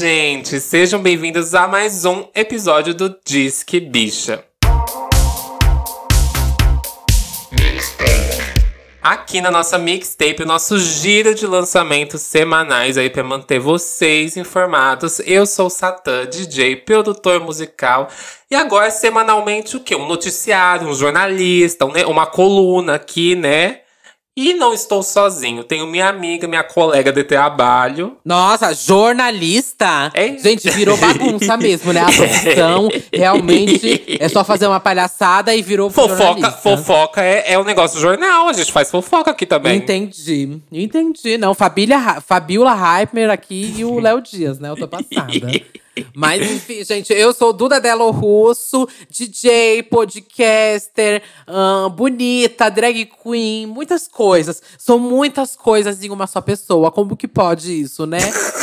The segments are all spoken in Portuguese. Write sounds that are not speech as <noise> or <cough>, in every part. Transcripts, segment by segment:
Gente! Sejam bem-vindos a mais um episódio do Disque Bicha. Aqui na nossa mixtape, o nosso giro de lançamentos semanais aí para manter vocês informados. Eu sou o Satã, DJ, produtor musical. E agora, semanalmente, o quê? Um noticiário, um jornalista, uma coluna aqui, né? E não estou sozinho, tenho minha amiga, minha colega de trabalho. Nossa, jornalista? É. Gente, virou bagunça <laughs> mesmo, né? A profissão realmente é só fazer uma palhaçada e virou fofoca. Fofoca é, é um negócio jornal, a gente faz fofoca aqui também. Entendi, entendi. Não, Fabília, Fabiola Hyper aqui e o <laughs> Léo Dias, né? Eu tô passada. Mas enfim, gente, eu sou Duda Delo Russo, DJ, podcaster, bonita, drag queen, muitas coisas. São muitas coisas em uma só pessoa. Como que pode isso, né?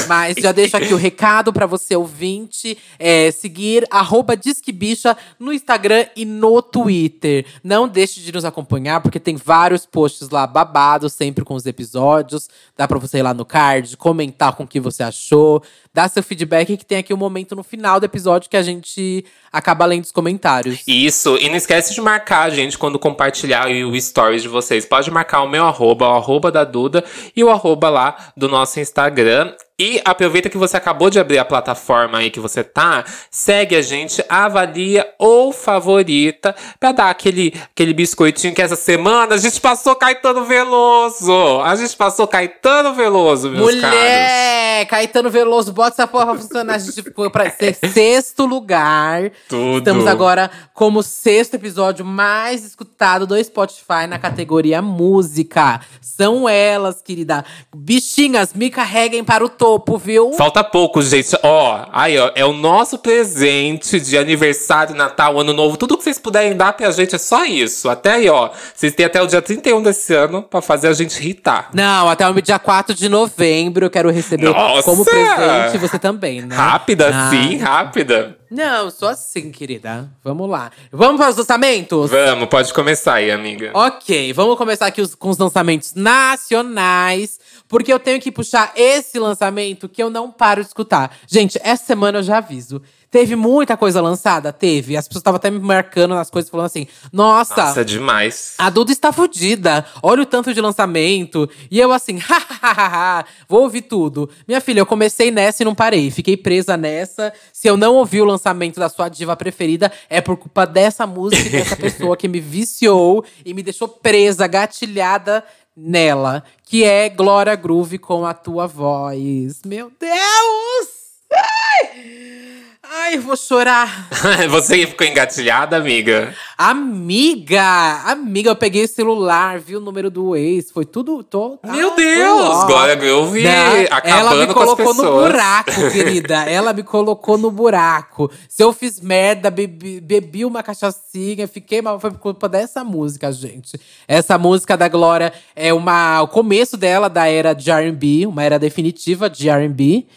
Mas já deixo aqui o recado para você ouvinte: é, seguir arroba Disquebicha no Instagram e no Twitter. Não deixe de nos acompanhar, porque tem vários posts lá babados, sempre com os episódios. Dá pra você ir lá no card, comentar com o que você achou, dar seu feedback, que tem aqui um momento no final do episódio que a gente acaba lendo os comentários. Isso, e não esquece de marcar gente quando compartilhar o stories de vocês. Pode marcar o meu arroba, o arroba da Duda e o arroba lá do nosso Instagram. E aproveita que você acabou de abrir a plataforma aí que você tá, segue a gente, avalia ou favorita para dar aquele, aquele biscoitinho que essa semana a gente passou Caetano Veloso. A gente passou Caetano Veloso, meus Mulher, caros. Caetano Veloso, bota essa porra pra funcionar. A gente ficou pra ser sexto lugar. Tudo. Estamos agora como sexto episódio mais escutado do Spotify na categoria música. São elas, querida. Bichinhas, me carreguem para o topo topo, viu? Falta pouco, gente. Ó, aí, ó, é o nosso presente de aniversário, Natal, Ano Novo. Tudo que vocês puderem dar pra gente é só isso. Até aí, ó. Vocês têm até o dia 31 desse ano pra fazer a gente irritar. Não, até o dia 4 de novembro eu quero receber Nossa! como presente você também, né? Rápida, ah. sim, rápida. Não, sou assim, querida. Vamos lá. Vamos para os lançamentos? Vamos, pode começar aí, amiga. Ok, vamos começar aqui os, com os lançamentos nacionais. Porque eu tenho que puxar esse lançamento que eu não paro de escutar. Gente, essa semana eu já aviso. Teve muita coisa lançada? Teve. As pessoas estavam até me marcando nas coisas, falando assim: Nossa! Nossa, demais. A Duda está fodida. Olha o tanto de lançamento. E eu assim, <laughs> hahaha, vou ouvir tudo. Minha filha, eu comecei nessa e não parei. Fiquei presa nessa. Se eu não ouvi o lançamento da sua diva preferida, é por culpa dessa música, dessa <laughs> pessoa que me viciou e me deixou presa, gatilhada nela, que é Glória Groove com a tua voz. Meu Deus! Ai! Ai, eu vou chorar. <laughs> Você ficou engatilhada, amiga? Amiga! Amiga, eu peguei o celular, vi o número do ex, foi tudo. Tô, Meu ah, Deus! Glória eu vi acabando Ela me colocou no buraco, querida. <laughs> Ela me colocou no buraco. Se eu fiz merda, bebi, bebi uma cachaçinha, fiquei mal, foi por culpa dessa música, gente. Essa música da Glória é uma, o começo dela da era de R&B, uma era definitiva de R&B.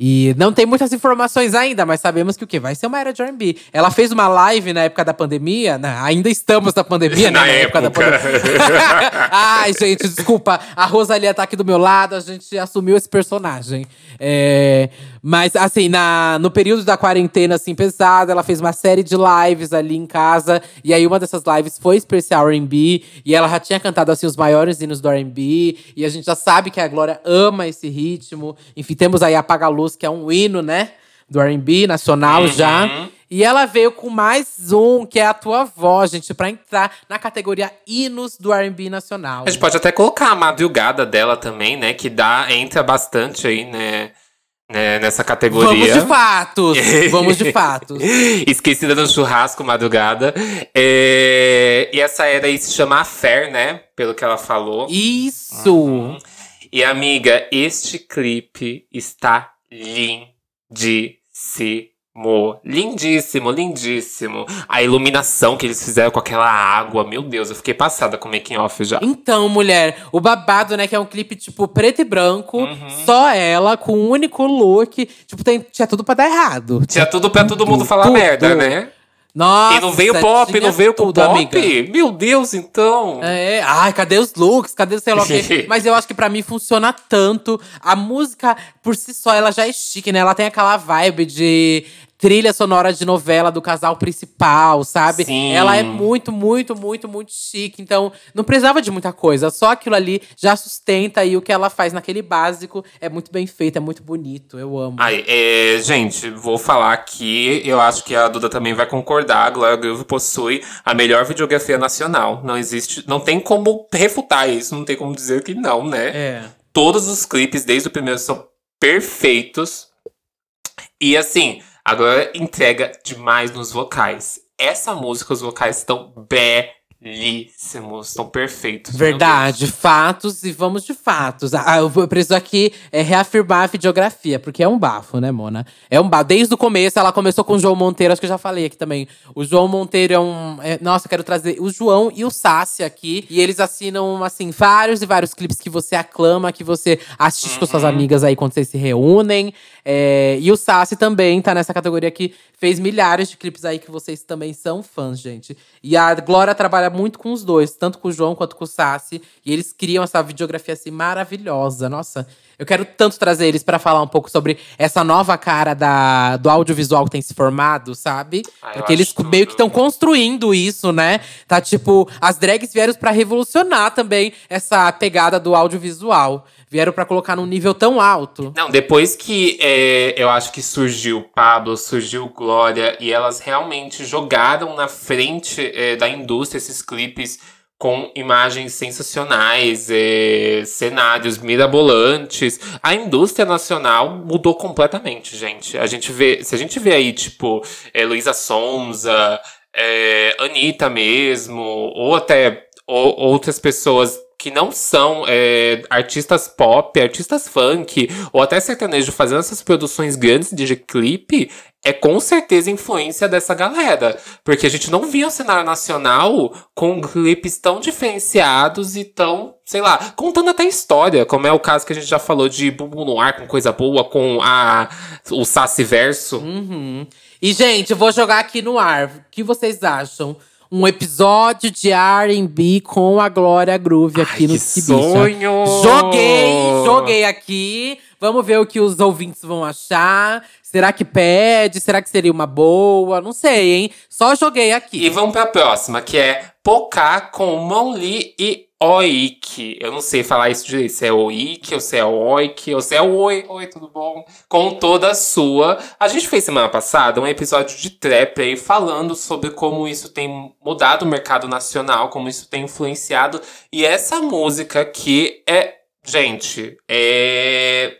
E não tem muitas informações ainda, mas sabemos que o quê? Vai ser uma era de R&B. Ela fez uma live na época da pandemia, né? ainda estamos na pandemia, <laughs> né? Na, na época. época. da pandemia. <laughs> Ai, gente, desculpa. A Rosalia tá aqui do meu lado, a gente assumiu esse personagem. É, mas, assim, na, no período da quarentena, assim, pesada, ela fez uma série de lives ali em casa. E aí, uma dessas lives foi especial R&B. E ela já tinha cantado, assim, os maiores hinos do R&B. E a gente já sabe que a Glória ama esse ritmo. Enfim, temos aí Apaga a Luz, que é um hino, né? Do R&B nacional uhum. já. E ela veio com mais um, que é a tua voz, gente, para entrar na categoria hinos do R&B nacional. A gente pode até colocar a madrugada dela também, né? Que dá, entra bastante aí, né? né nessa categoria. Vamos de fatos! <laughs> Vamos de fatos. Esquecida no churrasco, madrugada. É... E essa era aí se chama Affair, né? Pelo que ela falou. Isso! Uhum. E amiga, este clipe está lindíssimo. Lindíssimo, lindíssimo. A iluminação que eles fizeram com aquela água, meu Deus, eu fiquei passada com o making off já. Então, mulher, o babado, né, que é um clipe tipo preto e branco, uhum. só ela, com um único look. Tipo, tem, tinha tudo pra dar errado. Tinha tudo pra todo mundo falar tudo. merda, né? Nossa, e não veio pop, não veio tudo, pop? amiga. Meu Deus, então. É, ai, cadê os looks? Cadê o sei lá o quê? <laughs> Mas eu acho que pra mim funciona tanto. A música, por si só, ela já é chique, né? Ela tem aquela vibe de trilha sonora de novela do casal principal, sabe? Sim. Ela é muito, muito, muito, muito chique. Então, não precisava de muita coisa. Só aquilo ali já sustenta e o que ela faz naquele básico é muito bem feito, é muito bonito. Eu amo. Ai, é, gente, vou falar aqui, eu acho que a Duda também vai concordar. A Glória Groove possui a melhor videografia nacional. Não existe, não tem como refutar isso, não tem como dizer que não, né? É. Todos os clipes, desde o primeiro, são perfeitos. E assim, a Glória entrega demais nos vocais. Essa música, os vocais estão belíssimos, estão perfeitos. Verdade, fatos e vamos de fatos. Ah, eu preciso aqui é, reafirmar a videografia, porque é um bafo, né, Mona? É um bafo. Desde o começo, ela começou com o João Monteiro, acho que eu já falei aqui também. O João Monteiro é um. é- nossa, eu quero trazer o João e o Sassi aqui. E eles assinam, assim, vários e vários clipes que você aclama, que você assiste com suas amigas aí quando vocês se reúnem. É, e o Sassi também tá nessa categoria que fez milhares de clipes aí que vocês também são fãs, gente. E a Glória trabalha muito com os dois, tanto com o João quanto com o Sassi. E eles criam essa videografia assim maravilhosa. Nossa, eu quero tanto trazer eles pra falar um pouco sobre essa nova cara da, do audiovisual que tem se formado, sabe? Ah, Porque eles acho meio que tudo. estão construindo isso, né? Tá tipo, as drags vieram pra revolucionar também essa pegada do audiovisual. Vieram pra colocar num nível tão alto. Não, depois que é, eu acho que surgiu Pablo, surgiu Glória, e elas realmente jogaram na frente é, da indústria esses clipes com imagens sensacionais, é, cenários mirabolantes. A indústria nacional mudou completamente, gente. A gente vê, se a gente vê aí, tipo, é, Luísa Sonza, é, Anitta mesmo, ou até ou- outras pessoas que não são é, artistas pop, artistas funk, ou até sertanejo fazendo essas produções grandes de clipe, é com certeza influência dessa galera. Porque a gente não via o cenário nacional com clipes tão diferenciados e tão, sei lá, contando até história, como é o caso que a gente já falou de Bumbum no Ar com coisa boa, com a, o Saci Verso. Uhum. E, gente, eu vou jogar aqui no ar. O que vocês acham? Um episódio de R&B com a Glória Groove aqui Ai, no que sonho! Joguei, joguei aqui. Vamos ver o que os ouvintes vão achar. Será que pede? Será que seria uma boa? Não sei, hein? Só joguei aqui. E vamos pra próxima, que é Pocá com Monli e Oik. Eu não sei falar isso direito, se é Oik, ou se é Oik, ou se é Oi, Oi, tudo bom? Com toda a sua. A gente fez semana passada um episódio de trap aí falando sobre como isso tem mudado o mercado nacional, como isso tem influenciado. E essa música aqui é, gente, é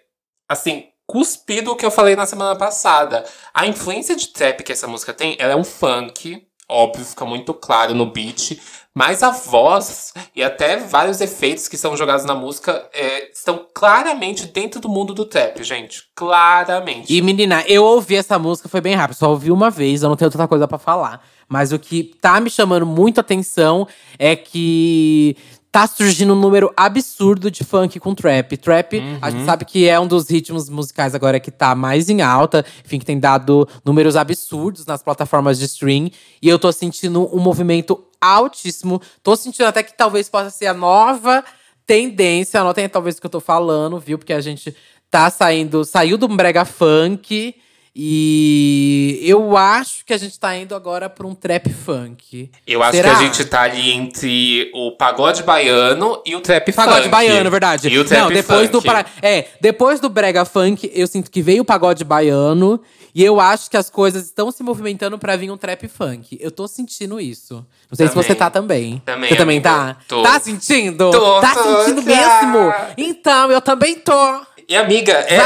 assim, cuspido o que eu falei na semana passada. A influência de trap que essa música tem, ela é um funk, óbvio, fica muito claro no beat, mas a voz e até vários efeitos que são jogados na música é, estão claramente dentro do mundo do trap, gente. Claramente. E, menina, eu ouvi essa música, foi bem rápido. Só ouvi uma vez, eu não tenho tanta coisa pra falar. Mas o que tá me chamando muito atenção é que tá surgindo um número absurdo de funk com trap. Trap, a gente sabe que é um dos ritmos musicais agora que tá mais em alta. Enfim, que tem dado números absurdos nas plataformas de stream. E eu tô sentindo um movimento altíssimo. Tô sentindo até que talvez possa ser a nova tendência. Anotem talvez o que eu tô falando, viu? Porque a gente tá saindo, saiu do brega funk e eu acho que a gente tá indo agora pra um trap funk. Eu acho Será? que a gente tá ali entre o pagode baiano e o trap Pagode funk. baiano, verdade. E o trap Não, depois do funk. para... é, depois do brega funk, eu sinto que veio o pagode baiano e eu acho que as coisas estão se movimentando pra vir um trap funk. Eu tô sentindo isso. Não sei se Também. você tá também. Também, Você também tá? Tô. Tá sentindo? Tô, tá tô, sentindo mesmo? Então, eu também tô. E amiga, é,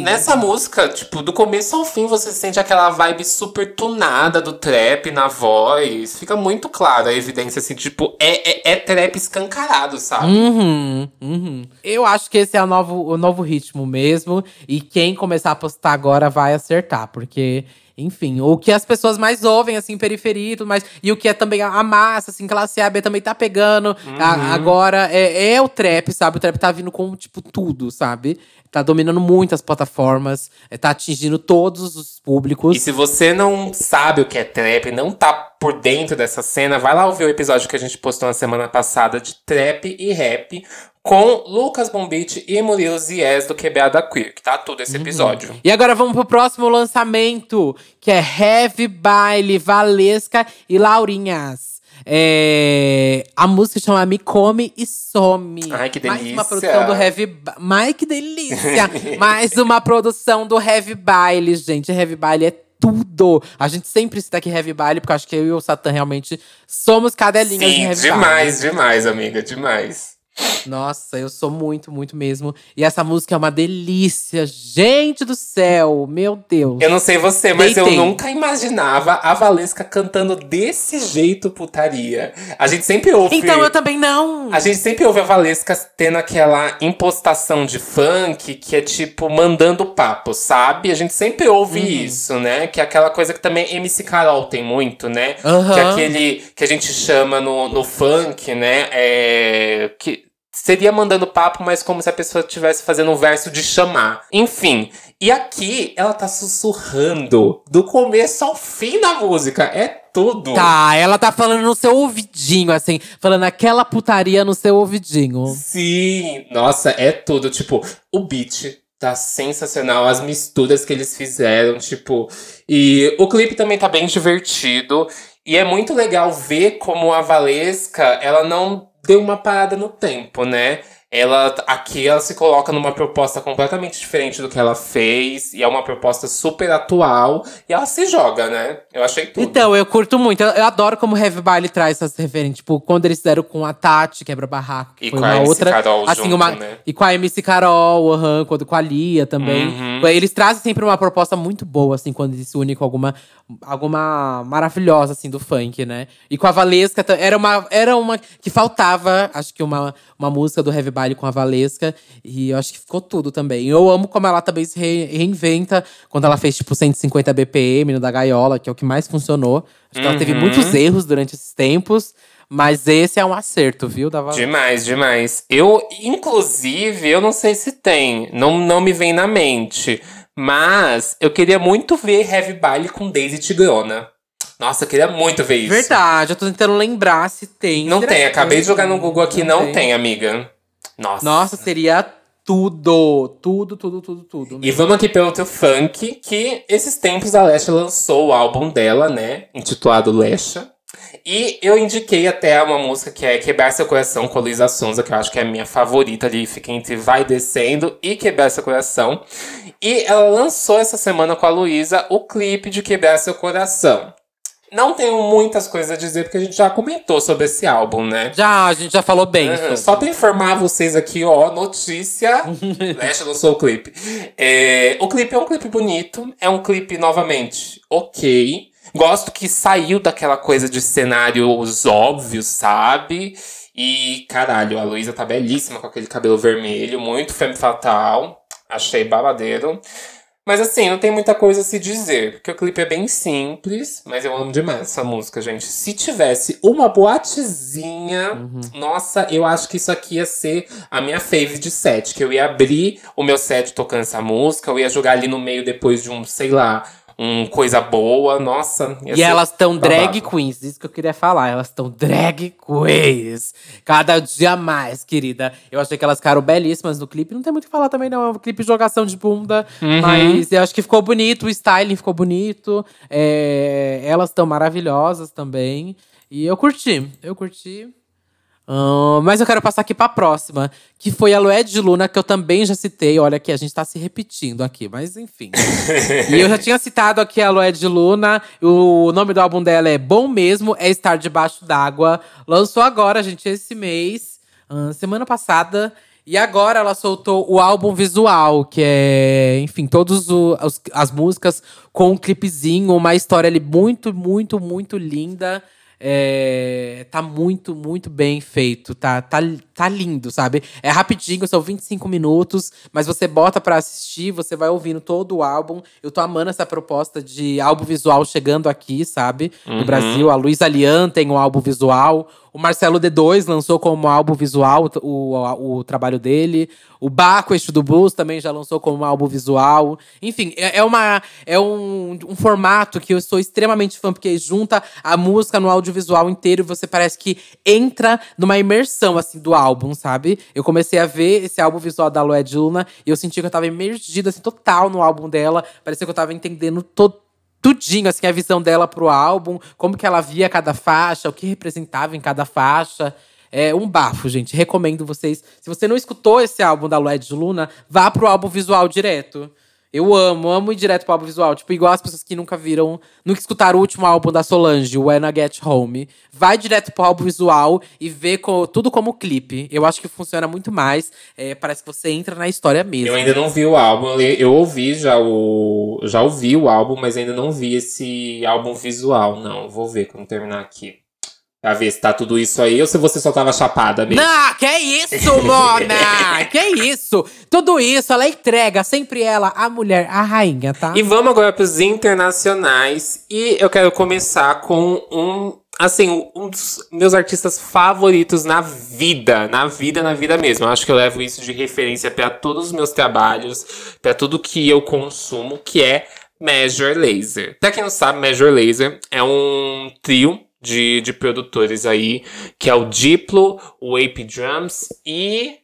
nessa música, tipo, do começo ao fim você sente aquela vibe super tunada do trap na voz. Fica muito clara a evidência, assim, tipo, é, é, é trap escancarado, sabe? Uhum, uhum. Eu acho que esse é o novo, o novo ritmo mesmo. E quem começar a postar agora vai acertar, porque enfim, o que as pessoas mais ouvem, assim, periferia e tudo mais. E o que é também a massa, assim, classe A, B também tá pegando. Uhum. A- agora é, é o trap, sabe? O trap tá vindo com, tipo, tudo, sabe? Tá dominando muitas plataformas, é, tá atingindo todos os públicos. E se você não sabe o que é trap, não tá por dentro dessa cena, vai lá ouvir o episódio que a gente postou na semana passada de trap e rap com Lucas Bombite e Murilo Zies do QBA da Queer, que tá tudo esse episódio. E agora vamos pro próximo lançamento, que é Heavy Baile, Valesca e Laurinhas. É, a música chama Me Come e Some. Ai, que Mais delícia. uma produção do Heavy Ai, que delícia! <laughs> Mais uma produção do Heavy Baile, gente. Heavy Baile é tudo. A gente sempre cita aqui Heavy Baile, porque eu acho que eu e o Satã realmente somos cadelinhas de Sim, Heavy Baile. demais, demais, amiga, demais. Nossa, eu sou muito, muito mesmo. E essa música é uma delícia. Gente do céu, meu Deus. Eu não sei você, mas Deitei. eu nunca imaginava a Valesca cantando desse jeito putaria. A gente sempre ouve. Então eu também não. A gente sempre ouve a Valesca tendo aquela impostação de funk que é tipo mandando papo, sabe? A gente sempre ouve Uhum. isso, né? Que é aquela coisa que também MC Carol tem muito, né? Aham. Que é aquele que a gente chama no, no funk, né? É, que seria mandando papo, mas como se a pessoa estivesse fazendo um verso de chamar. Enfim. E aqui ela tá sussurrando do começo ao fim da música. É tudo. Tá, ela tá falando no seu ouvidinho, assim, falando aquela putaria no seu ouvidinho. Sim, nossa, é tudo. Tipo, o beat tá sensacional, as misturas que eles fizeram, tipo. E o clipe também tá bem divertido. E é muito legal ver como a Valesca, ela não deu uma parada no tempo, né? Ela aqui ela se coloca numa proposta completamente diferente do que ela fez, e é uma proposta super atual, e ela se joga, né? Eu achei tudo. Então, eu curto muito. Eu, eu adoro como o Heavy Baile traz essas referências. Tipo, quando eles fizeram com a Tati, Quebra Barraco. que E foi com a MC outra. Carol assim, junto, uma, né? E com a MC Carol, aham, quando com a Lia também. Uhum. Eles trazem sempre uma proposta muito boa, assim, quando eles se unem com alguma, alguma maravilhosa, assim, do funk, né? E com a Valesca, era uma, era uma que faltava, acho que uma, uma música do Heavy Baile com a Valesca. E eu acho que ficou tudo também. Eu amo como ela também se re- reinventa quando ela fez, tipo, 150 BPM no da Gaiola, que é o que mais funcionou. Acho que ela teve Uhum. muitos erros durante esses tempos. Mas esse é um acerto, viu? Da Valesca. Demais, demais. Eu, inclusive, eu não sei se tem, não, não me vem na mente. Mas eu queria muito ver Heavy Baile com Daisy Tigrona. Nossa, eu queria muito ver isso. Verdade, eu tô tentando lembrar se tem. Não Será tem, acabei de jogar no Google aqui, não, tem. amiga. Nossa. Nossa, seria tudo. Tudo, tudo, tudo, tudo. E vamos aqui pelo outro funk, que esses tempos a Lesha lançou o álbum dela, né? Intitulado Lesha. E eu indiquei até uma música que é Quebrar Seu Coração com a Luísa Sonza, que eu acho que é a minha favorita ali, fica entre Vai Descendo e Quebrar Seu Coração. E ela lançou essa semana com a Luísa o clipe de Quebrar Seu Coração. Não tenho muitas coisas a dizer, porque a gente já comentou sobre esse álbum, né? Já, a gente já falou bem. Sobre. Só pra informar vocês aqui, ó, notícia. <laughs> Lesha lançou o clipe. É, o clipe é um clipe bonito, é um clipe, novamente, ok. Gosto que saiu daquela coisa de cenários óbvios, sabe? E, caralho, a Luísa tá belíssima com aquele cabelo vermelho, muito femme fatal. Achei babadeiro. Mas assim, não tem muita coisa a se dizer, porque o clipe é bem simples, mas eu amo demais essa música, gente. Se tivesse uma boatezinha, nossa, eu acho que isso aqui ia ser a minha fave de set, que eu ia abrir o meu set tocando essa música, eu ia jogar ali no meio depois de um, sei lá, um coisa boa, nossa. E elas estão drag queens, isso que eu queria falar. Elas estão drag queens. Cada dia mais, querida. Eu achei que elas ficaram belíssimas no clipe. Não tem muito o que falar também, não. É um clipe de jogação de bunda. Uhum. Mas eu acho que ficou bonito, o styling ficou bonito. É, elas estão maravilhosas também. E eu curti, eu curti. Ahn, mas eu quero passar aqui pra próxima, que foi a Lued de Luna, que eu também já citei. Olha que a gente tá se repetindo aqui, mas enfim. <laughs> e eu já tinha citado aqui a Lued de Luna. O nome do álbum dela é Bom Mesmo, é Estar Debaixo d'Água. Lançou agora, gente, esse mês, ahn, semana passada. E agora ela soltou o álbum visual, que é, enfim, todas as músicas com um clipezinho, uma história ali muito, muito, muito linda. É, tá muito, muito bem feito. Tá, tá, tá lindo, sabe? É rapidinho, são 25 minutos, mas você bota para assistir, você vai ouvindo todo o álbum. Eu tô amando essa proposta de álbum visual chegando aqui, sabe? No Uhum. Brasil. A Luísa Lian tem um álbum visual. O Marcelo D2 lançou como álbum visual o, o, o trabalho dele. O Baco, Eixo do Blues, também já lançou como álbum visual. Enfim, é, é uma, é um, um formato que eu sou extremamente fã, porque junta a música no audiovisual inteiro e você parece que entra numa imersão, assim, do álbum, sabe? Eu comecei a ver esse álbum visual da Loé de Luna e eu senti que eu tava imergida, assim, total no álbum dela. Parecia que eu tava entendendo todo tudinho, assim, a visão dela pro álbum, como que ela via cada faixa, o que representava em cada faixa. É um bafo, gente. Recomendo vocês. Se você não escutou esse álbum da Lued Luna, vá pro álbum visual direto. Eu amo, amo ir direto pro álbum visual. Tipo, igual as pessoas que nunca viram, nunca escutaram o último álbum da Solange, o When I Get Home. Vai direto pro álbum visual e vê co- tudo como clipe. Eu acho que funciona muito mais. É, parece que você entra na história mesmo. Eu ainda não vi o álbum, eu ouvi já o. Já ouvi o álbum, mas ainda não vi esse álbum visual, não. Vou ver quando terminar aqui. Pra ver se tá tudo isso aí ou se você só tava chapada mesmo. Não, que isso, Mona! <laughs> que isso? Tudo isso, ela entrega, sempre ela, a mulher, a rainha, tá? E vamos agora pros internacionais. E eu quero começar com um. Assim, um dos meus artistas favoritos na vida. Na vida, na vida mesmo. Eu acho que eu levo isso de referência pra todos os meus trabalhos, pra tudo que eu consumo, que é Major Laser. Pra quem não sabe, Major Laser é um trio de, de produtores aí, que é o Diplo, o AP Drums e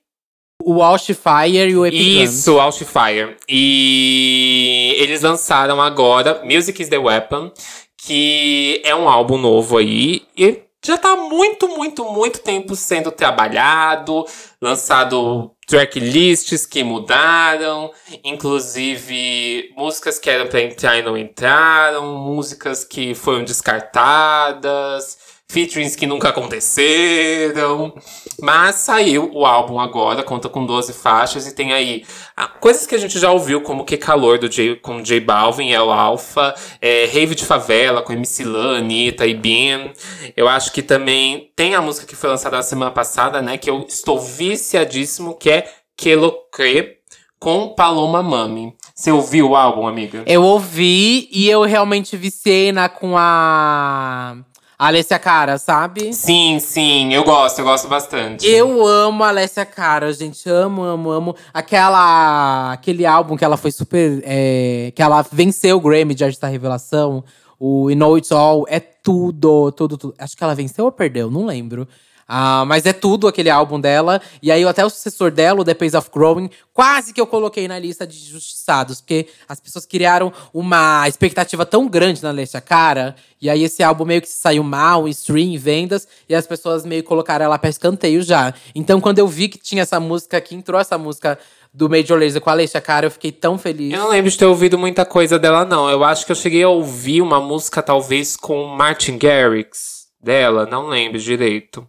O Wildfire e o Epigrams. isso, Outfire. E eles lançaram agora Music is the Weapon, que é um álbum novo aí. E já tá muito, muito, muito tempo sendo trabalhado, lançado tracklists que mudaram, inclusive músicas que eram pra entrar e não entraram, músicas que foram descartadas, featurings que nunca aconteceram. Mas saiu o álbum agora, conta com 12 faixas e tem aí ah, coisas que a gente já ouviu, como Que Calor do J, com J Balvin, El Alpha, é, Rave de Favela com MC Lan, Anitta e Bien. Eu acho que também tem a música que foi lançada na semana passada, né? Que eu estou viciadíssimo, que é Que Lo Que com Paloma Mami. Você ouviu o álbum, amiga? Eu ouvi e eu realmente viciei na, com a Alessia Cara, sabe? Sim, sim, eu gosto, eu gosto bastante. Eu amo a Alessia Cara, gente. Amo, amo, amo. Aquela, aquele álbum que ela foi super. é, que ela venceu o Grammy de Artista Revelação. O You Know It's All. É tudo, tudo, tudo. Acho que ela venceu ou perdeu, não lembro. Ah, mas é tudo aquele álbum dela. E aí, até o sucessor dela, o The Pace of Growing, quase que eu coloquei na lista de justiçados. Porque as pessoas criaram uma expectativa tão grande na Alessia Cara. E aí, esse álbum meio que saiu mal em stream, em vendas. E as pessoas meio colocaram ela pra escanteio já. Então, quando eu vi que tinha essa música, que entrou essa música do Major Lazer com a Alessia Cara, eu fiquei tão feliz. Eu não lembro de ter ouvido muita coisa dela, não. Eu acho que eu cheguei a ouvir uma música, talvez, com Martin Garrix dela. Não lembro direito.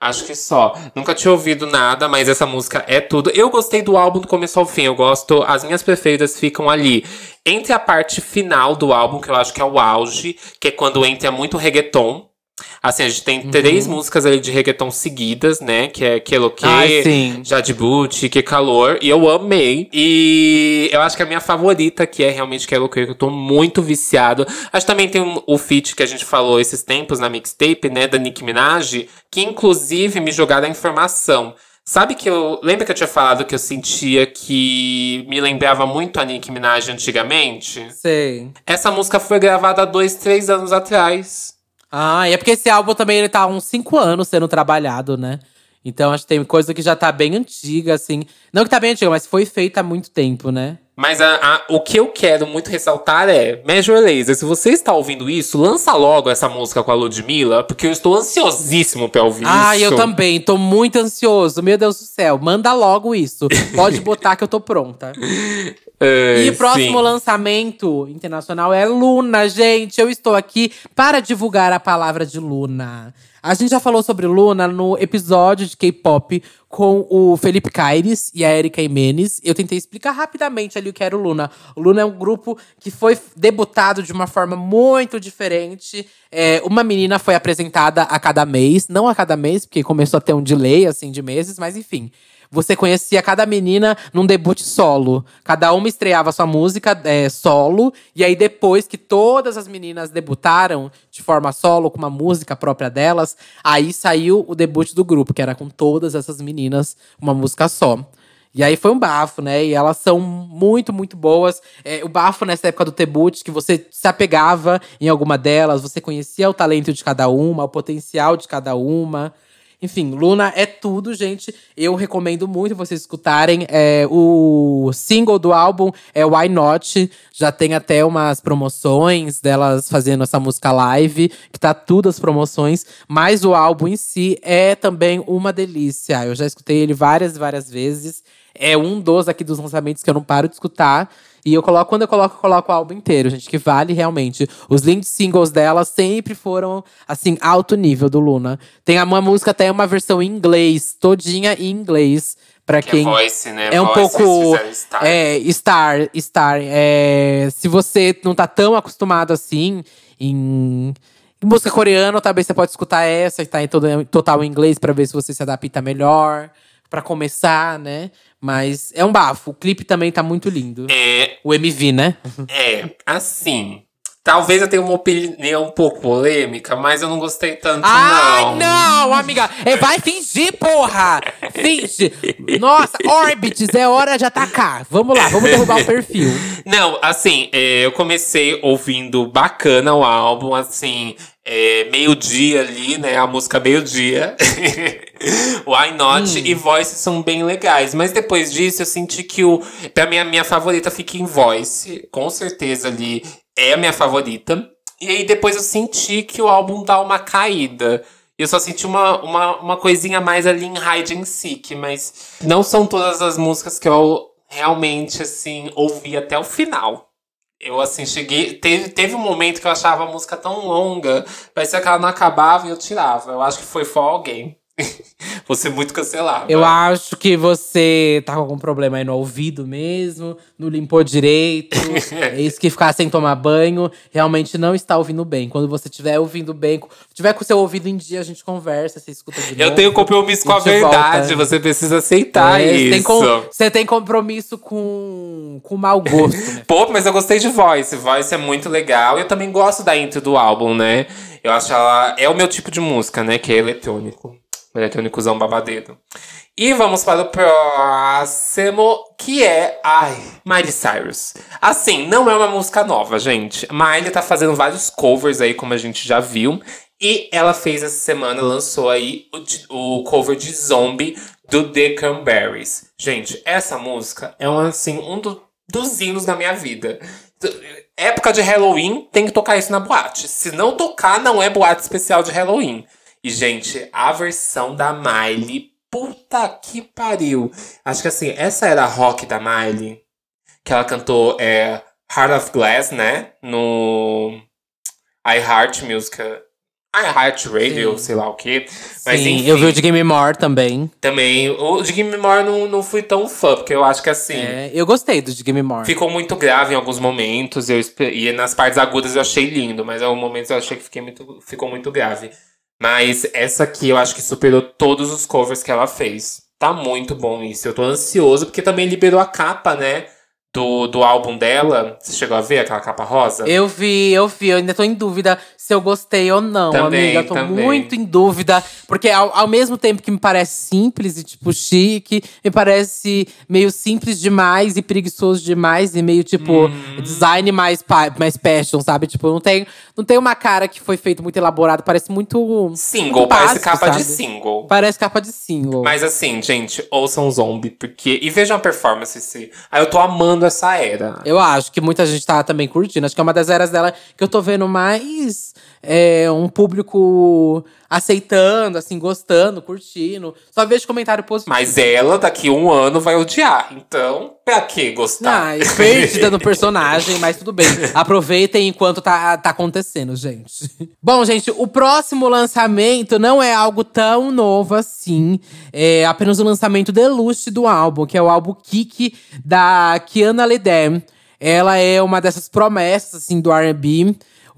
Acho que só. Nunca tinha ouvido nada, mas essa música é tudo. Eu gostei do álbum do começo ao fim. Eu gosto. As minhas preferidas ficam ali. Entre a parte final do álbum, que eu acho que é o auge, que é quando entra muito reggaeton. Assim, a gente tem Uhum. três músicas ali de reggaeton seguidas, né? Que é Que Lo Que, Calor. E eu amei. E eu acho que a minha favorita, que é realmente Que Lo Que, que eu tô muito viciado. Acho que também tem um- o feat que a gente falou esses tempos na mixtape, né? Da Nicki Minaj. Que inclusive me jogaram a informação. Sabe que eu. Lembra que eu tinha falado que eu sentia que me lembrava muito a Nicki Minaj antigamente? Sei. Essa música foi gravada há dois, três anos atrás. Ah, e é porque esse álbum também ele tá há uns cinco anos sendo trabalhado, né? Então acho que tem coisa que já tá bem antiga, assim. Não que tá bem antiga, mas foi feita há muito tempo, né? Mas a- a- o que eu quero muito ressaltar é, Major Lazer, se você está ouvindo isso, lança logo essa música com a Ludmilla, porque eu estou ansiosíssimo pra ouvir Ah, isso. eu também. Tô muito ansioso. Meu Deus do céu. Manda logo isso. Pode <laughs> botar que eu tô pronta. É, E o próximo sim. lançamento internacional é Luna, gente. Eu estou aqui para divulgar a palavra de Luna. A gente já falou sobre Luna no episódio de K-pop com o Felipe Caires e a Erika Imenes. Eu tentei explicar rapidamente ali o que era o Luna. O Luna é um grupo que foi debutado de uma forma muito diferente. É, uma menina foi apresentada a cada mês, não a cada mês, porque começou a ter um delay assim de meses, mas enfim. Você conhecia cada menina num debut solo. Cada uma estreava sua música é, solo. E aí, depois que todas as meninas debutaram de forma solo, com uma música própria delas, aí saiu o debut do grupo, que era com todas essas meninas, uma música só. E aí foi um bafo, né? E elas são muito, muito boas. É, o bafo nessa época do debut, que você se apegava em alguma delas, você conhecia o talento de cada uma, o potencial de cada uma. Enfim, Luna é tudo, gente. Eu recomendo muito vocês escutarem. É, o single do álbum é Why Not. Já tem até umas promoções delas fazendo essa música live, que tá tudo as promoções. Mas o álbum em si é também uma delícia. Eu já escutei ele várias e várias vezes. É um dos aqui dos lançamentos que eu não paro de escutar. E eu coloco, quando eu coloco, eu coloco o álbum inteiro, gente, que vale realmente. Os lead singles dela sempre foram, assim, alto nível do Luna. Tem uma música, até uma versão em inglês, todinha em inglês. Pra Que quem é voice, né? é um Voice, pouco. Star. É, Star, Star. É, se você não tá tão acostumado assim em, em música coreana, talvez você pode escutar essa e tá em todo, total em inglês pra ver se você se adapta melhor. Pra começar, né? Mas é um bafo. O clipe também tá muito lindo. É, O MV, né? é, assim. Talvez eu tenha uma opinião um pouco polêmica, mas eu não gostei tanto, Ai, não. não, amiga. É, vai fingir, porra! Finge. Nossa, Orbits, é hora de atacar. Vamos lá, vamos derrubar o <laughs> perfil. Não, assim, é, eu comecei ouvindo bacana o álbum, assim, é, meio-dia ali, né? A música meio-dia. <laughs> Why Not e Voice são bem legais. Mas depois disso, eu senti que o. Pra mim, a minha favorita fica em Voice. Com certeza ali é a minha favorita. E aí depois eu senti que o álbum dá uma caída. Eu só senti uma, uma, uma coisinha mais ali em Hide and Seek, mas não são todas as músicas que eu realmente, assim, ouvi até o final. Eu, assim, cheguei. Teve, teve um momento que eu achava a música tão longa, parecia que ela não acabava e eu tirava. Eu acho que foi For Alguém. <laughs> Vou ser muito cancelado. Eu acho que você tá com algum problema aí no ouvido mesmo, não limpou direito. <laughs> é isso que ficar sem tomar banho, realmente não está ouvindo bem. Quando você estiver ouvindo bem, tiver com o seu ouvido em dia, a gente conversa, você escuta de novo. Eu tenho compromisso com a verdade, volta. você precisa aceitar É, você, isso. tem com- você tem compromisso com, com mau gosto, né? <laughs> Pô, mas eu gostei de Voice. Voice é muito legal. Eu também gosto da intro do álbum, né? Eu acho ela. É o meu tipo de música, né? Que é eletrônico. Eletrônicozão babadeiro. E vamos para o próximo, que é. Ai, Miley Cyrus. Assim, não é uma música nova, gente. Miley tá fazendo vários covers aí, como a gente já viu. E ela fez essa semana, lançou aí o, o cover de Zombie do The Cranberries. Gente, essa música é um, assim, um do- dos hinos da minha vida. Época de Halloween, tem que tocar isso na boate. Se não tocar, não é boate especial de Halloween. E, gente, a versão da Miley, puta que pariu. Acho que assim, essa era a rock da Miley. Que ela cantou é, Heart of Glass, né? No iHeart Music. iHeart Radio, Sim. sei lá o quê. Mas Sim, enfim, eu vi o de Game More também. também. O de Game More não, não fui tão fã, porque eu acho que assim. É, eu gostei do de Game More. Ficou muito grave em alguns momentos. Eu, e nas partes agudas eu achei lindo, mas em alguns momentos eu achei que fiquei muito, ficou muito grave. Mas essa aqui eu acho que superou todos os covers que ela fez. Tá muito bom isso. Eu tô ansioso, porque também liberou a capa, né? Do, do álbum dela. Você chegou a ver aquela capa rosa? Eu vi, eu vi. Eu ainda tô em dúvida se eu gostei ou não, Também, amiga. Eu tô também. muito em dúvida. Porque ao, ao mesmo tempo que me parece simples e, tipo, chique, me parece meio simples demais e preguiçoso demais. E meio, tipo, Uhum. design mais, mais passion, sabe? Tipo, não tem, não tem uma cara que foi feito muito elaborado. Parece muito. Single, muito parece básico, capa de sabe? single. Parece capa de single. Mas assim, gente, ouçam Zombie, porque. E vejam a performance. Se... Aí eu tô amando essa era. Eu acho que muita gente tá também curtindo. Acho que é uma das eras dela que eu tô vendo mais é, um público aceitando, assim, gostando, curtindo. Só vejo comentário positivo. Mas ela, daqui um ano, vai odiar. Então, Pra que gostar? Ah, perdida no personagem, mas tudo bem. <laughs> Aproveitem enquanto tá, tá acontecendo, gente. Bom, gente, o próximo lançamento não é algo tão novo assim. É apenas o lançamento deluxe do álbum, que é o álbum Kiki da Kiana Ledem. Ela é uma dessas promessas, assim, do R&B.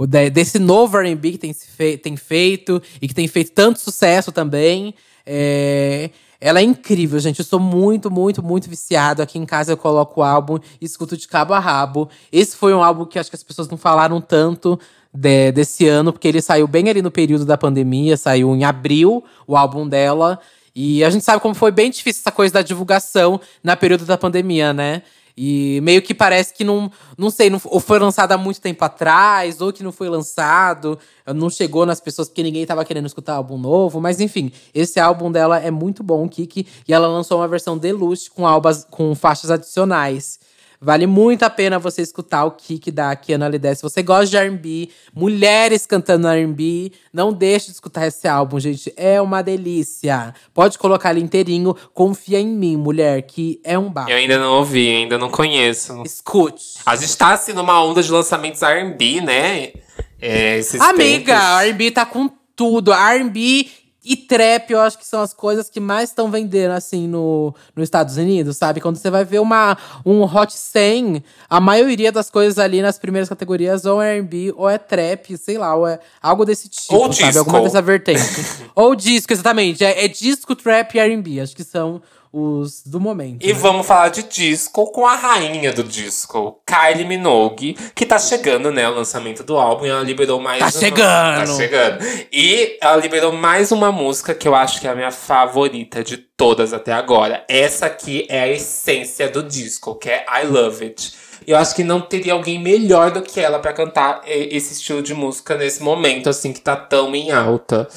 Desse novo R&B que tem, tem feito e que tem feito tanto sucesso também. É… Ela é incrível, gente. Eu sou muito, muito, muito viciado. Aqui em casa eu coloco o álbum e escuto de cabo a rabo. Esse foi um álbum que acho que as pessoas não falaram tanto de, desse ano, porque ele saiu bem ali no período da pandemia, saiu em abril o álbum dela. E a gente sabe como foi bem difícil essa coisa da divulgação na período da pandemia, né? E meio que parece que não, não sei, não, ou foi lançado há muito tempo atrás, ou que não foi lançado, não chegou nas pessoas porque ninguém tava querendo escutar álbum novo. Mas enfim, esse álbum dela é muito bom, Kiki. E ela lançou uma versão deluxe com, albas, com faixas adicionais. Vale muito a pena você escutar o kick da Kiana Lidé. Se você gosta de R&B, mulheres cantando R&B, não deixe de escutar esse álbum, gente. É uma delícia. Pode colocar ele inteirinho. Confia em mim, mulher, que é um bar. Eu ainda não ouvi, ainda não conheço. Escute. A gente tá, assim, numa onda de lançamentos R&B, né? É, Amiga, R&B tá com tudo. R&B e trap, eu acho que são as coisas que mais estão vendendo, assim, no, nos Estados Unidos, sabe? Quando você vai ver uma, um Hot 100, a maioria das coisas ali nas primeiras categorias ou é R&B, ou é trap, sei lá, ou é algo desse tipo, ou sabe? Disco. Alguma dessa vertente. <laughs> ou disco, exatamente. É, é disco, trap e R&B. Acho que são os do momento. E né? vamos falar de disco com a rainha do disco, Kylie Minogue, que tá chegando, né, o lançamento do álbum e ela liberou mais Tá uma... chegando. Tá chegando. E ela liberou mais uma música que eu acho que é a minha favorita de todas até agora. Essa aqui é a essência do disco, que é I Love It. Eu acho que não teria alguém melhor do que ela para cantar esse estilo de música nesse momento assim que tá tão em alta.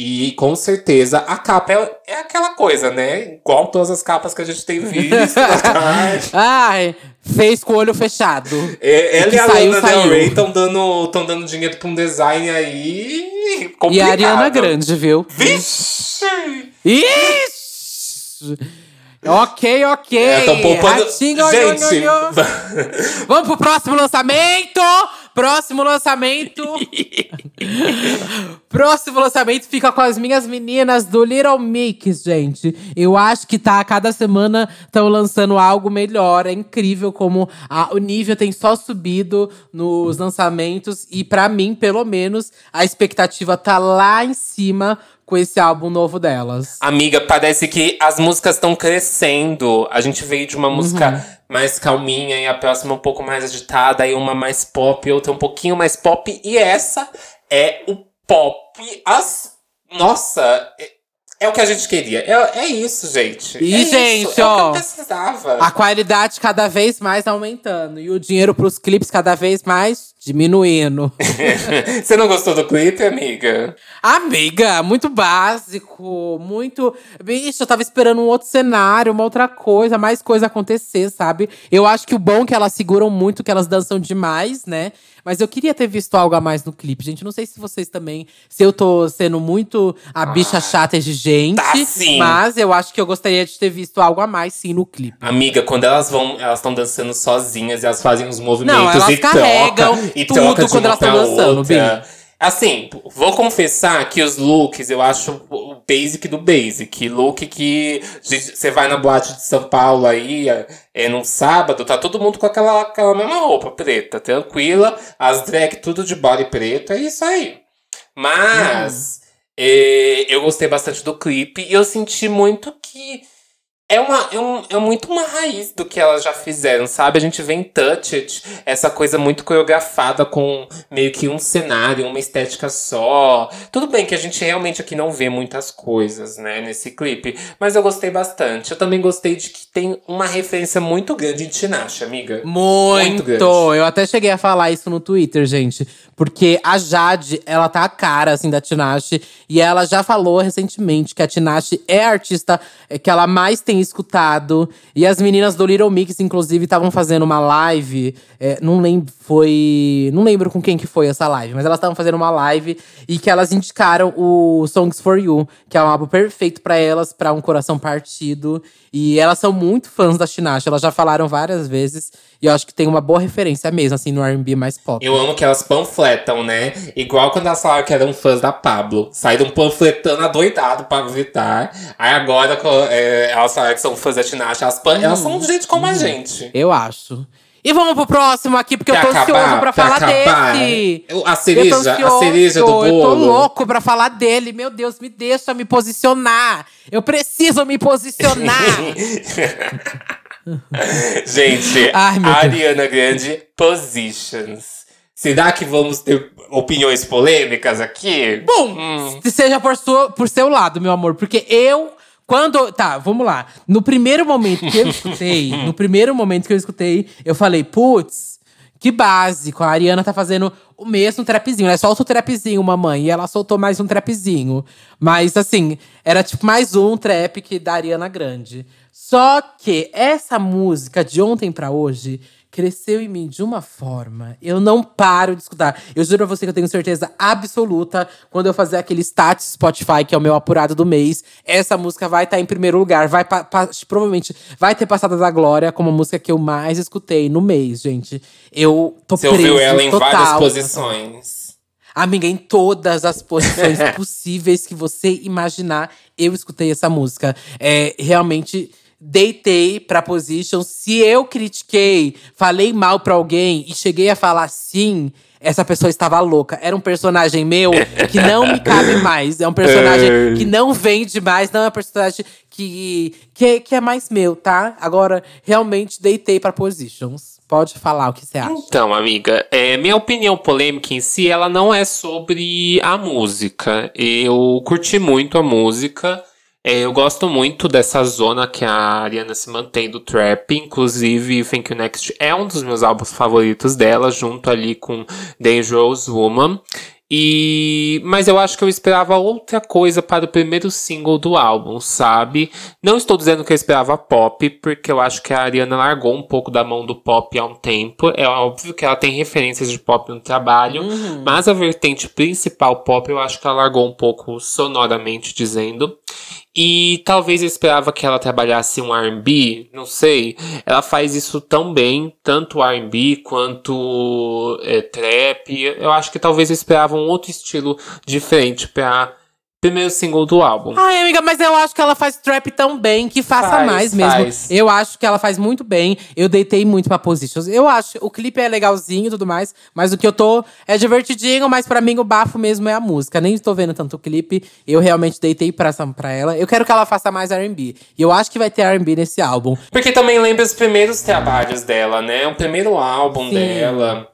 E com certeza a capa é, é aquela coisa, né? Igual todas as capas que a gente tem visto. <laughs> Ai, fez com o olho fechado. É, ela e a Lana Del Rey estão dando, dando dinheiro pra um design aí. Complicado. E a Ariana Grande, viu? Vixe! Ixi! Ok, ok. É, poupando... Gente, <laughs> vamos pro próximo lançamento. Próximo lançamento. <laughs> Próximo lançamento fica com as minhas meninas do Little Mix, gente. Eu acho que tá, cada semana estão lançando algo melhor. É incrível como a, o nível tem só subido nos lançamentos. E para mim, pelo menos, a expectativa tá lá em cima com esse álbum novo delas. Amiga, parece que as músicas estão crescendo. A gente veio de uma música uhum. mais calminha e a próxima um pouco mais agitada, aí uma mais pop, outra um pouquinho mais pop. E essa é o pop. As... Nossa, é, é o que a gente queria. É, é isso, gente. E, é gente, isso. ó. É precisava. A qualidade cada vez mais aumentando. E o dinheiro pros clipes cada vez mais diminuindo. <laughs> Você não gostou do clipe, amiga? Amiga, muito básico, muito. Bicho, eu tava esperando um outro cenário, uma outra coisa, mais coisa acontecer, sabe? Eu acho que o bom é que elas seguram muito, que elas dançam demais, né? Mas eu queria ter visto algo a mais no clipe, gente. Não sei se vocês também. Se eu tô sendo muito a bicha ah, chata exigente. Tá sim. Mas eu acho que eu gostaria de ter visto algo a mais, sim, no clipe. Amiga, quando elas vão. Elas estão dançando sozinhas e elas fazem os movimentos Não, elas e carregam e tudo troca de quando elas estão dançando, bem. Assim, vou confessar que os looks eu acho o basic do basic. Look que você vai na boate de São Paulo aí, é, é num sábado, tá todo mundo com aquela, aquela mesma roupa preta, tranquila. As drag tudo de body preto, é isso aí. Mas hum. é, eu gostei bastante do clipe e eu senti muito que é, uma, é, um, é muito uma raiz do que elas já fizeram, sabe? A gente vê em Touch It, essa coisa muito coreografada com meio que um cenário, uma estética só. Tudo bem que a gente realmente aqui não vê muitas coisas, né, nesse clipe, mas eu gostei bastante. Eu também gostei de que tem uma referência muito grande em Tinashe, amiga. Muito! muito grande. Eu até cheguei a falar isso no Twitter, gente. Porque a Jade, ela tá a cara, assim, da Tinashe. E ela já falou recentemente que a Tinashe é a artista que ela mais tem escutado. E as meninas do Little Mix, inclusive, estavam fazendo uma live. É, não lembro, foi. Não lembro com quem que foi essa live, mas elas estavam fazendo uma live e que elas indicaram o Songs for You, que é um álbum perfeito para elas, para um coração partido. E elas são muito fãs da Tinashe, elas já falaram várias vezes. E eu acho que tem uma boa referência mesmo, assim, no R&B mais pop. Eu amo que elas panfletam, né? Igual quando elas falaram que eram fãs da Pablo. Saíram panfletando adoidado pra visitar. Aí agora é, elas que são fãs da Tinashe. Elas, hum, elas são gente como hum, a gente. Eu acho. E vamos pro próximo aqui, porque eu tô acabar, ansioso pra, falar acabar. desse. A cereja, a cereja do bolo. Eu tô louco pra falar dele. Meu Deus, me deixa me posicionar. Eu preciso me posicionar. <laughs> Gente, Ai, Ariana Grande, Positions. Será que vamos ter opiniões polêmicas aqui? Bom, hum. seja por, sua, por seu lado, meu amor. Porque eu quando. Tá, vamos lá. No primeiro momento que eu <laughs> escutei, no primeiro momento que eu escutei, eu falei, putz, que básico. A Ariana tá fazendo o mesmo trapzinho. Ela solta o trapzinho, mamãe. E ela soltou mais um trapzinho. Mas, assim, era tipo mais um trap que da Ariana Grande. Só que essa música de ontem para hoje cresceu em mim de uma forma. Eu não paro de escutar. Eu juro a você que eu tenho certeza absoluta, quando eu fazer aquele status Spotify, que é o meu apurado do mês, essa música vai estar tá em primeiro lugar. Vai provavelmente vai ter passado da glória como a música que eu mais escutei no mês, gente. Eu tô Você preso, ouviu ela em total. várias posições. Amiga, em todas as posições <laughs> possíveis que você imaginar, eu escutei essa música. É realmente deitei pra position. Se eu critiquei, falei mal pra alguém e cheguei a falar sim, essa pessoa estava louca. Era um personagem meu <laughs> que não me cabe mais. É um personagem que não vende mais, não é um personagem que, que, que é mais meu, tá? Agora, realmente deitei pra positions. Pode falar o que você acha. Então, amiga, é, minha opinião polêmica em si, ela não é sobre a música. Eu curti muito a música. É, eu gosto muito dessa zona que a Ariana se mantém do trap. Inclusive, Thank You Next é um dos meus álbuns favoritos dela, junto ali com Dangerous Woman. E mas eu acho que eu esperava outra coisa para o primeiro single do álbum, sabe? Não estou dizendo que eu esperava pop, porque eu acho que a Ariana largou um pouco da mão do pop há um tempo. É óbvio que ela tem referências de pop no trabalho, uhum. mas a vertente principal pop eu acho que ela largou um pouco sonoramente dizendo. E talvez eu esperava que ela trabalhasse um R&B, não sei. Ela faz isso tão bem, tanto R&B quanto é, trap. Eu acho que talvez eu esperava um outro estilo diferente para primeiro single do álbum. Ai, amiga, mas eu acho que ela faz trap tão bem que faça faz, mais mesmo. Faz. Eu acho que ela faz muito bem. Eu deitei muito pra Positions. Eu acho, o clipe é legalzinho e tudo mais, mas o que eu tô é divertidinho, mas para mim o bafo mesmo é a música. Nem estou vendo tanto o clipe. Eu realmente deitei pra, pra ela. Eu quero que ela faça mais R&B. E eu acho que vai ter R&B nesse álbum. Porque também lembra os primeiros trabalhos dela, né? O primeiro álbum Sim. dela.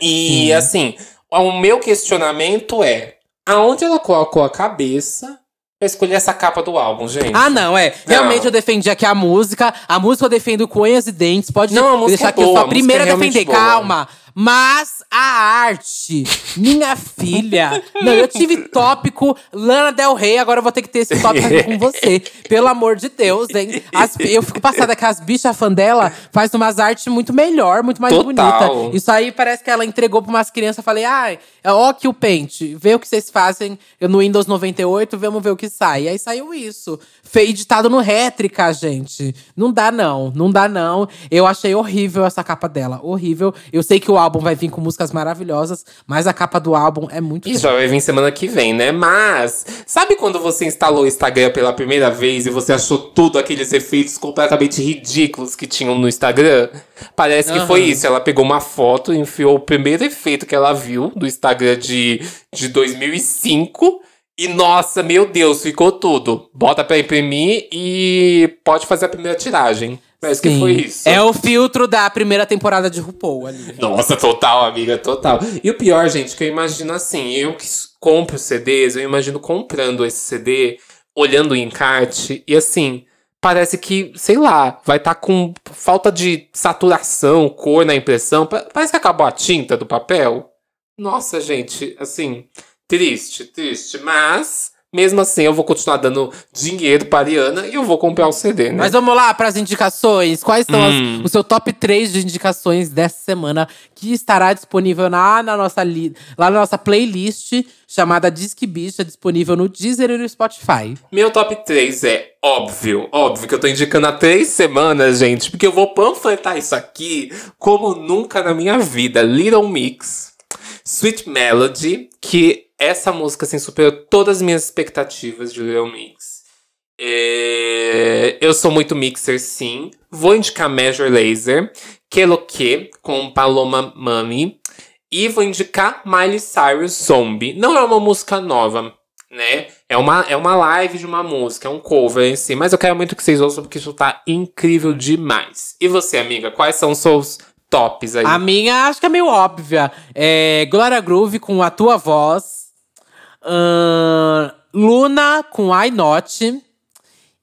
E Sim. assim, o meu questionamento é aonde ela colocou a cabeça pra escolher essa capa do álbum, gente. Ah, não, é. Realmente não. eu defendi aqui a música. A música eu defendo com unhas e dentes. Pode não, a música deixar é boa, aqui. Eu sou a primeira a defender. Boa. Calma. Mas a arte, minha filha. Não, eu tive tópico Lana Del Rey, agora eu vou ter que ter esse tópico aqui com você. Pelo amor de Deus, hein? As, eu fico passada que as bichas fã dela faz umas artes muito melhor, muito mais Total. bonita. Isso aí parece que ela entregou pra umas crianças. Falei, ai, ah, ó que o pente. Vê o que vocês fazem no Windows 98, vamos ver o que sai. E aí saiu isso. Foi editado no rétrica, gente. Não dá não, não dá não. Eu achei horrível essa capa dela, horrível. Eu sei que o álbum vai vir com músicas maravilhosas, mas a capa do álbum é muito. E já vai vir semana que vem, né? Mas, sabe quando você instalou o Instagram pela primeira vez e você achou tudo aqueles efeitos completamente ridículos que tinham no Instagram? Parece que uhum. foi isso. Ela pegou uma foto, enfiou o primeiro efeito que ela viu do Instagram de, de 2005. E nossa, meu Deus, ficou tudo. Bota pra imprimir e pode fazer a primeira tiragem. Sim. que foi isso. É o filtro da primeira temporada de RuPaul ali. Nossa, total, amiga, total. E o pior, gente, que eu imagino assim, eu que compro CDs, eu imagino comprando esse CD, olhando o encarte, e assim, parece que, sei lá, vai estar tá com falta de saturação, cor na impressão. Parece que acabou a tinta do papel. Nossa, gente, assim, triste, triste, mas Mesmo assim, eu vou continuar dando dinheiro pra Ariana e eu vou comprar o CD, né? Mas vamos lá para as indicações. Quais são as- Hum. o seu top 3 de indicações dessa semana que estará disponível lá na nossa, li- lá na nossa playlist chamada Disque Bicha, disponível no Deezer e no Spotify. Meu top 3 é óbvio, óbvio que eu tô indicando há três semanas, gente, porque eu vou panfletar isso aqui como nunca na minha vida. Little Mix, Sweet Melody, que essa música assim superou todas as minhas expectativas de Little Mix. É, Eu sou muito mixer, sim. Vou indicar Major Laser, Que Lo Que, com Paloma Mami. E vou indicar Miley Cyrus Zombie. Não é uma música nova, né? É uma, é uma live de uma música, é um cover em si. Mas eu quero muito que vocês ouçam, porque isso tá incrível demais. E você, amiga, quais são os seus tops aí? A minha acho que é meio óbvia. É Glória Groove com A Tua Voz. Luna com I Not.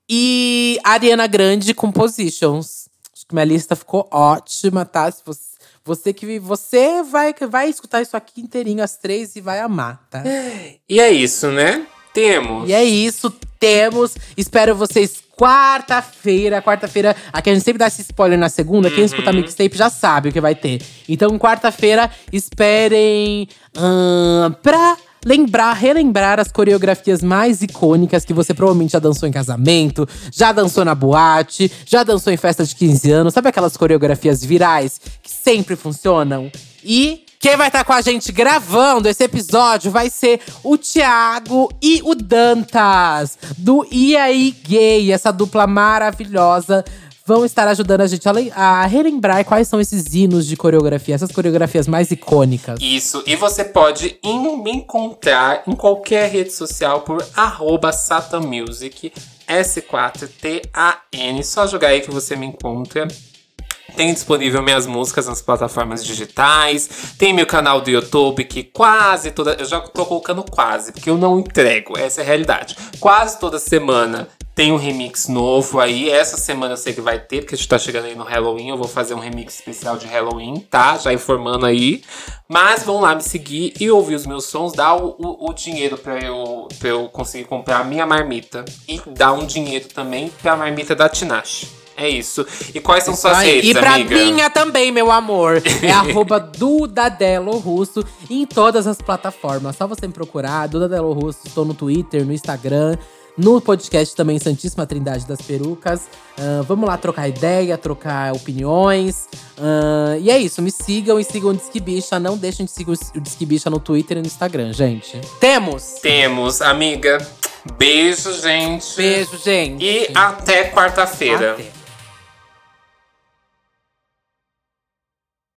E Ariana Grande com Positions. Acho que minha lista ficou ótima, tá? Se você, você que você vai, vai escutar isso aqui inteirinho, as três, e vai amar, tá? E é isso, né? Temos. E é isso, temos. Espero vocês quarta-feira. Quarta-feira, aqui a gente sempre dá esse spoiler na segunda. Quem escuta mixtape já sabe o que vai ter. Então, quarta-feira, esperem pra lembrar, relembrar as coreografias mais icônicas que você provavelmente já dançou em casamento, já dançou na boate, já dançou em festa de 15 anos. Sabe aquelas coreografias virais que sempre funcionam? E quem vai estar com a gente gravando esse episódio vai ser o Thiago e o Dantas, do E aí Gay, essa dupla maravilhosa. Vão estar ajudando a gente a, le- a relembrar quais são esses hinos de coreografia, essas coreografias mais icônicas. Isso, e você pode me encontrar em qualquer rede social por arroba satamusic, S4TAN. Só jogar aí que você me encontra. Tem disponível minhas músicas nas plataformas digitais. Tem meu canal do YouTube que quase toda. Eu já tô colocando quase, porque eu não entrego. Essa é a realidade. Quase toda semana tem um remix novo aí. Essa semana eu sei que vai ter, porque a gente tá chegando aí no Halloween. Eu vou fazer um remix especial de Halloween, tá? Já informando aí. Mas vão lá me seguir e ouvir os meus sons. Dá o, o, o dinheiro pra eu, pra eu conseguir comprar a minha marmita. E dar um dinheiro também pra marmita da Tinashe. É isso. E quais são suas Ai, redes, e pra amiga? minha também, meu amor. É <laughs> arroba Dudadelo Russo em todas as plataformas. Só você me procurar, Dudadelo Russo. Estou no Twitter, no Instagram, no podcast também Santíssima Trindade das Perucas. Ah, vamos lá trocar ideia, trocar opiniões. Ah, e é isso, me sigam e sigam o Disque Bicha. Não deixem de seguir o Disque Bicha no Twitter e no Instagram, gente. Temos! Temos, amiga. Beijo, gente. Beijo, gente. E até quarta-feira. Até.